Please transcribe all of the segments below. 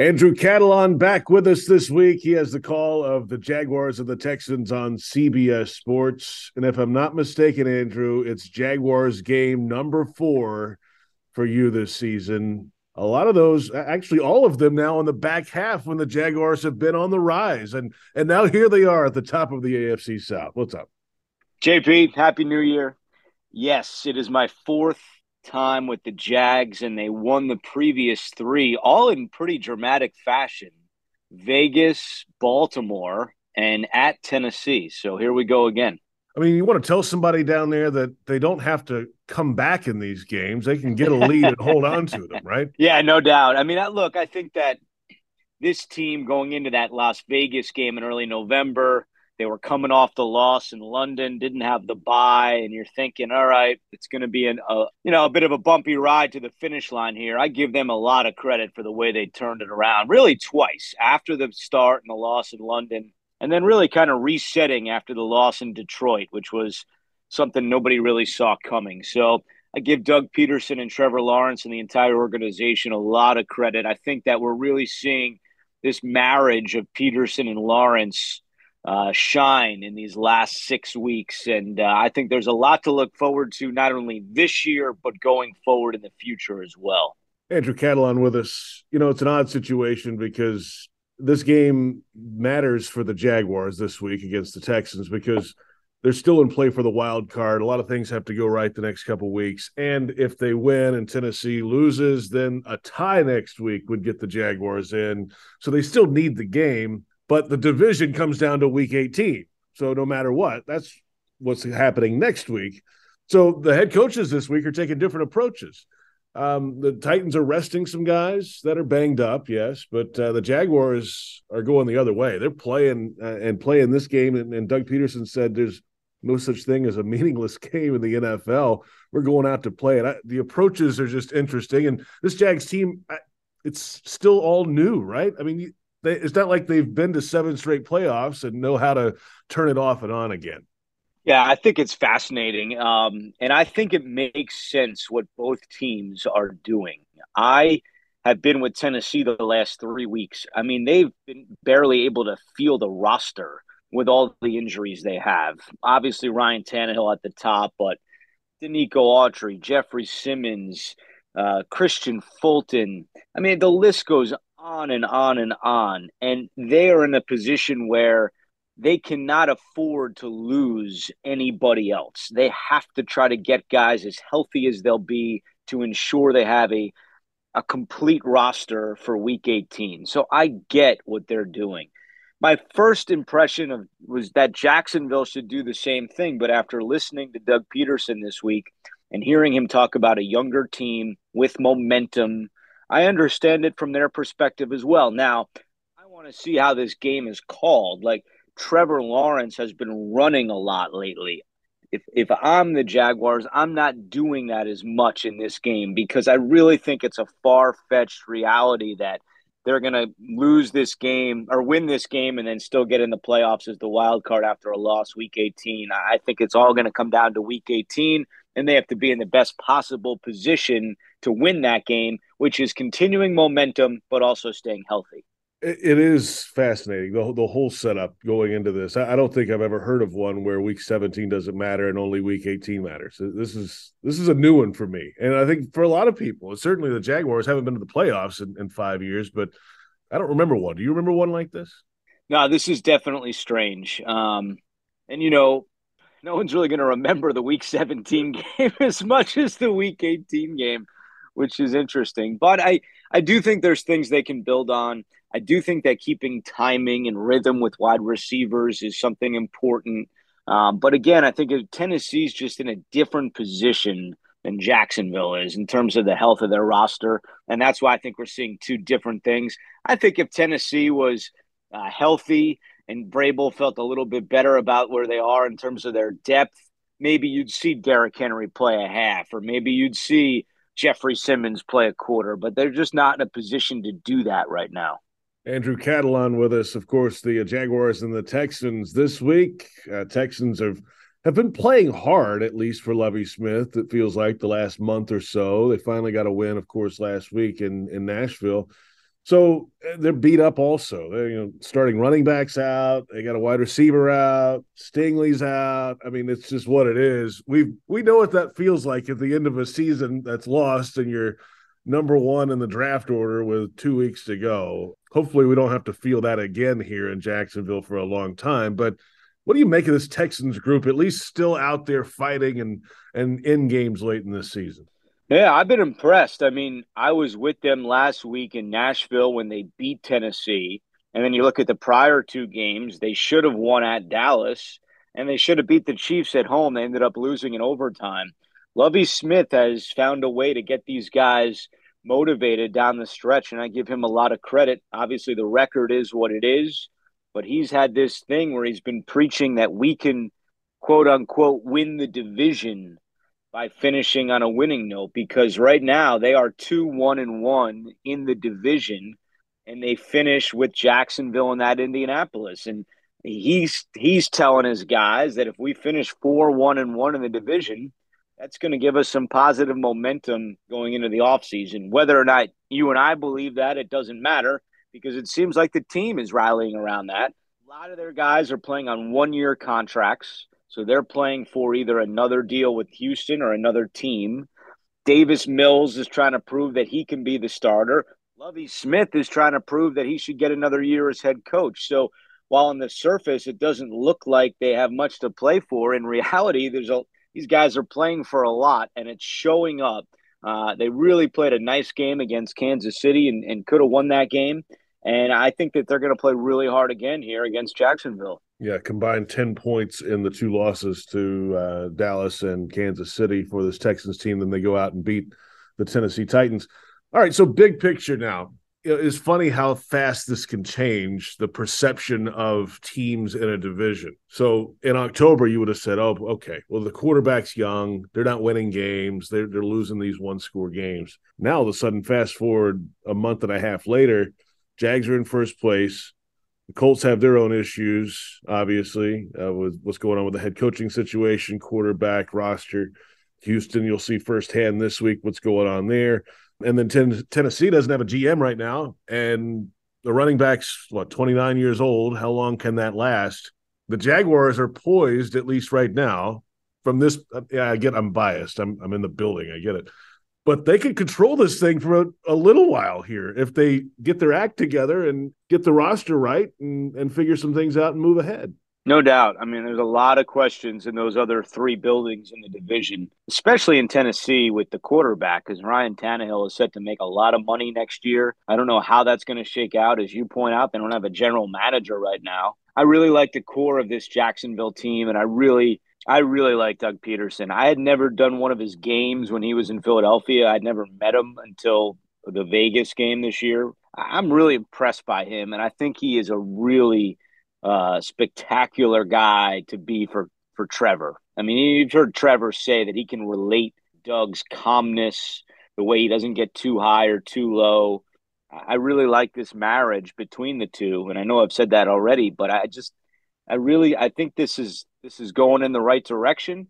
Andrew Catalon back with us this week. He has the call of the Jaguars and the Texans on CBS Sports. And if I'm not mistaken, Andrew, it's Jaguars game number four for you this season. A lot of those, actually, all of them now in the back half when the Jaguars have been on the rise. And and now here they are at the top of the AFC South. What's up? JP, Happy New Year. Yes, it is my fourth time with the Jags and they won the previous three, all in pretty dramatic fashion Vegas, Baltimore, and at Tennessee. So here we go again. I mean, you want to tell somebody down there that they don't have to come back in these games. They can get a lead and hold on to them, right? Yeah, no doubt. I mean, look, I think that this team going into that Las Vegas game in early November, they were coming off the loss in London, didn't have the bye, and you're thinking, all right, it's going to be an, a you know a bit of a bumpy ride to the finish line here. I give them a lot of credit for the way they turned it around, really twice after the start and the loss in London, and then really kind of resetting after the loss in Detroit, which was something nobody really saw coming. So I give Doug Pederson and Trevor Lawrence and the entire organization a lot of credit. I think that we're really seeing this marriage of Pederson and Lawrence uh, shine in these last six weeks. And uh, I think there's a lot to look forward to, not only this year, but going forward in the future as well. Andrew Catalon with us. You know, it's an odd situation because this game matters for the Jaguars this week against the Texans because they're still in play for the wild card. A lot of things have to go right the next couple weeks. And if they win and Tennessee loses, then a tie next week would get the Jaguars in. So they still need the game but the division comes down to week 18. So no matter what, that's what's happening next week. So the head coaches this week are taking different approaches. Um, the Titans are resting some guys that are banged up, yes, but uh, the Jaguars are going the other way. They're playing uh, and playing this game, and, and Doug Pederson said there's no such thing as a meaningless game in the NFL. We're going out to play it. the approaches are just interesting, and this Jags team, it's still all new, right? I mean, they, it's not like they've been to seven straight playoffs and know how to turn it off and on again. Yeah, I think it's fascinating. Um, and I think it makes sense what both teams are doing. I have been with Tennessee the last three weeks. I mean, they've been barely able to feel the roster with all the injuries they have. Obviously, Ryan Tannehill at the top, but Denico Autry, Jeffrey Simmons, uh, Kristian Fulton. I mean, the list goes on and on and on. And they are in a position where they cannot afford to lose anybody else. They have to try to get guys as healthy as they'll be to ensure they have a a complete roster for week 18. So I get what they're doing. My first impression of was that Jacksonville should do the same thing, but after listening to Doug Pederson this week and hearing him talk about a younger team with momentum I understand it from their perspective as well. Now, I want to see how this game is called. Like Trevor Lawrence has been running a lot lately. If if I'm the Jaguars, I'm not doing that as much in this game because I really think it's a far-fetched reality that they're going to lose this game or win this game and then still get in the playoffs as the wild card after a loss week 18. I think it's all going to come down to week 18 and they have to be in the best possible position to win that game, which is continuing momentum, but also staying healthy. it is fascinating the, the whole setup going into this. I, don't think I've ever heard of one where week 17 doesn't matter and only week 18 matters. This is this is a new one for me, and I think for a lot of people, certainly the Jaguars haven't been to the playoffs in, in five years, but I don't remember one. Do you remember one like this? No, this is definitely strange. Um, and you know, no one's really going to remember the Week 17 game as much as the Week 18 game, which is interesting. But I I do think there's things they can build on. I do think that keeping timing and rhythm with wide receivers is something important. Um, but again, I think Tennessee's just in a different position than Jacksonville is in terms of the health of their roster. And that's why I think we're seeing two different things. I think if Tennessee was uh, healthy and Vrabel felt a little bit better about where they are in terms of their depth, maybe you'd see Derrick Henry play a half, or maybe you'd see Jeffrey Simmons play a quarter, but they're just not in a position to do that right now. Andrew Catalon with us. Of course, the Jaguars and the Texans this week. Uh, Texans have have been playing hard, at least for Lovie Smith. It feels like the last month or so. They finally got a win, of course, last week in in Nashville. So uh, they're beat up. Also, they're you know starting running backs out. They got a wide receiver out. Stingley's out. I mean, it's just what it is. We we know what that feels like at the end of a season that's lost, and you're number one in the draft order with two weeks to go hopefully we don't have to feel that again here in Jacksonville for a long time. But what do you make of this Texans group? At least still out there fighting and and in games late in this season. Yeah, I've been impressed. I mean, I was with them last week in Nashville when they beat Tennessee. And then you look at the prior two games, they should have won at Dallas and they should have beat the Chiefs at home. They ended up losing in overtime. Lovie Smith has found a way to get these guys motivated down the stretch, and I give him a lot of credit. Obviously, the record is what it is, but he's had this thing where he's been preaching that we can, quote unquote, win the division by finishing on a winning note because right now they are 2 1 and 1 in the division and they finish with Jacksonville and that Indianapolis and he's he's telling his guys that if we finish 4 1 and 1 in the division that's going to give us some positive momentum going into the offseason. Whether or not you and I believe that, it doesn't matter because it seems like the team is rallying around that. A lot of their guys are playing on one year contracts. So they're playing for either another deal with Houston or another team. Davis Mills is trying to prove that he can be the starter. Lovie Smith is trying to prove that he should get another year as head coach. So while on the surface it doesn't look like they have much to play for, in reality, there's a these guys are playing for a lot, and it's showing up. Uh, they really played a nice game against Kansas City and, and could have won that game. And I think that they're going to play really hard again here against Jacksonville. Yeah, combined 10 points in the two losses to uh, Dallas and Kansas City for this Texans team. Then they go out and beat the Tennessee Titans. All right, so big picture now it's funny how fast this can change the perception of teams in a division. So in October, you would have said, "Oh, okay, well the quarterback's young; they're not winning games; they're they're losing these one-score games." Now, all of a sudden, fast forward a month and a half later, Jags are in first place. The Colts have their own issues, obviously, uh, with what's going on with the head coaching situation, quarterback roster. Houston, you'll see firsthand this week what's going on there. And then ten- Tennessee doesn't have a GM right now, and the running back's what 29 years old. How long can that last? The Jaguars are poised, at least right now, from this. Yeah, I get. I'm biased. I'm I'm in the building. I get it, but they could control this thing for a, a little while here if they get their act together and get the roster right and and figure some things out and move ahead. No doubt. I mean, there's a lot of questions in those other three buildings in the division, especially in Tennessee with the quarterback, because Ryan Tannehill is set to make a lot of money next year. I don't know how that's going to shake out. As you point out, they don't have a general manager right now. I really like the core of this Jacksonville team, and I really, I really like Doug Pederson. I had never done one of his games when he was in Philadelphia. I'd never met him until the Vegas game this year. I'm really impressed by him, and I think he is a really uh, spectacular guy to be for for Trevor. I mean, you've heard Trevor say that he can relate Doug's calmness, the way he doesn't get too high or too low. I really like this marriage between the two, and I know I've said that already, but I just, I really, I think this is this is going in the right direction.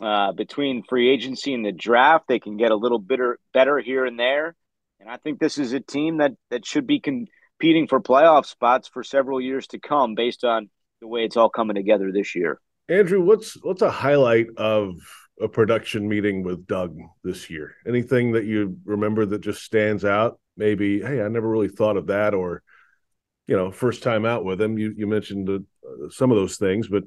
Uh, between free agency and the draft, they can get a little bit better here and there, and I think this is a team that that should be competing for playoff spots for several years to come based on the way it's all coming together this year. Andrew, what's what's a highlight of a production meeting with Doug this year? Anything that you remember that just stands out? Maybe, hey, I never really thought of that, or you know, first time out with him. You you mentioned uh, some of those things, but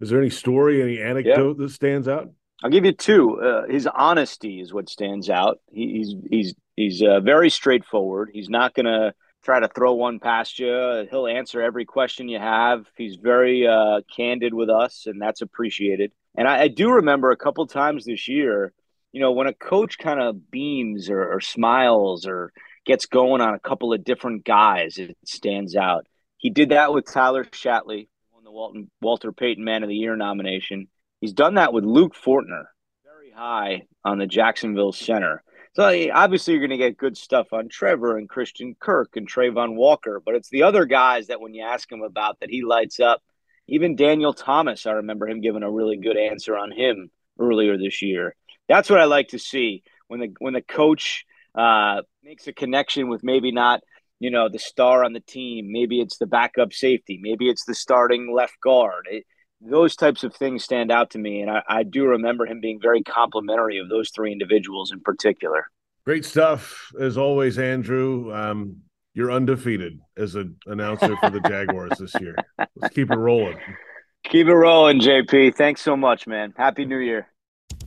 is there any story, any anecdote that stands out? I'll give you two. Uh, his honesty is what stands out. He, he's he's he's uh, very straightforward. He's not going to try to throw one past you. He'll answer every question you have. He's very uh, candid with us, and that's appreciated. And I, I do remember a couple times this year, you know, when a coach kind of beams or, or smiles or gets going on a couple of different guys, it stands out. He did that with Tyler Shatley, Walton, Walter Payton Man of the Year nomination. He's done that with Luke Fortner, very high on the Jacksonville center. So obviously, you're going to get good stuff on Trevor and Christian Kirk and Travon Walker, but it's the other guys that when you ask him about that he lights up. Even Daniel Thomas, I remember him giving a really good answer on him earlier this year. That's what I like to see when the when the coach uh, makes a connection with maybe not you know the star on the team, maybe it's the backup safety, maybe it's the starting left guard. It, those types of things stand out to me. And I, I do remember him being very complimentary of those three individuals in particular. Great stuff, as always, Andrew. Um, you're undefeated as an announcer for the Jaguars this year. Let's keep it rolling. Keep it rolling, JP. Thanks so much, man. Happy New Year.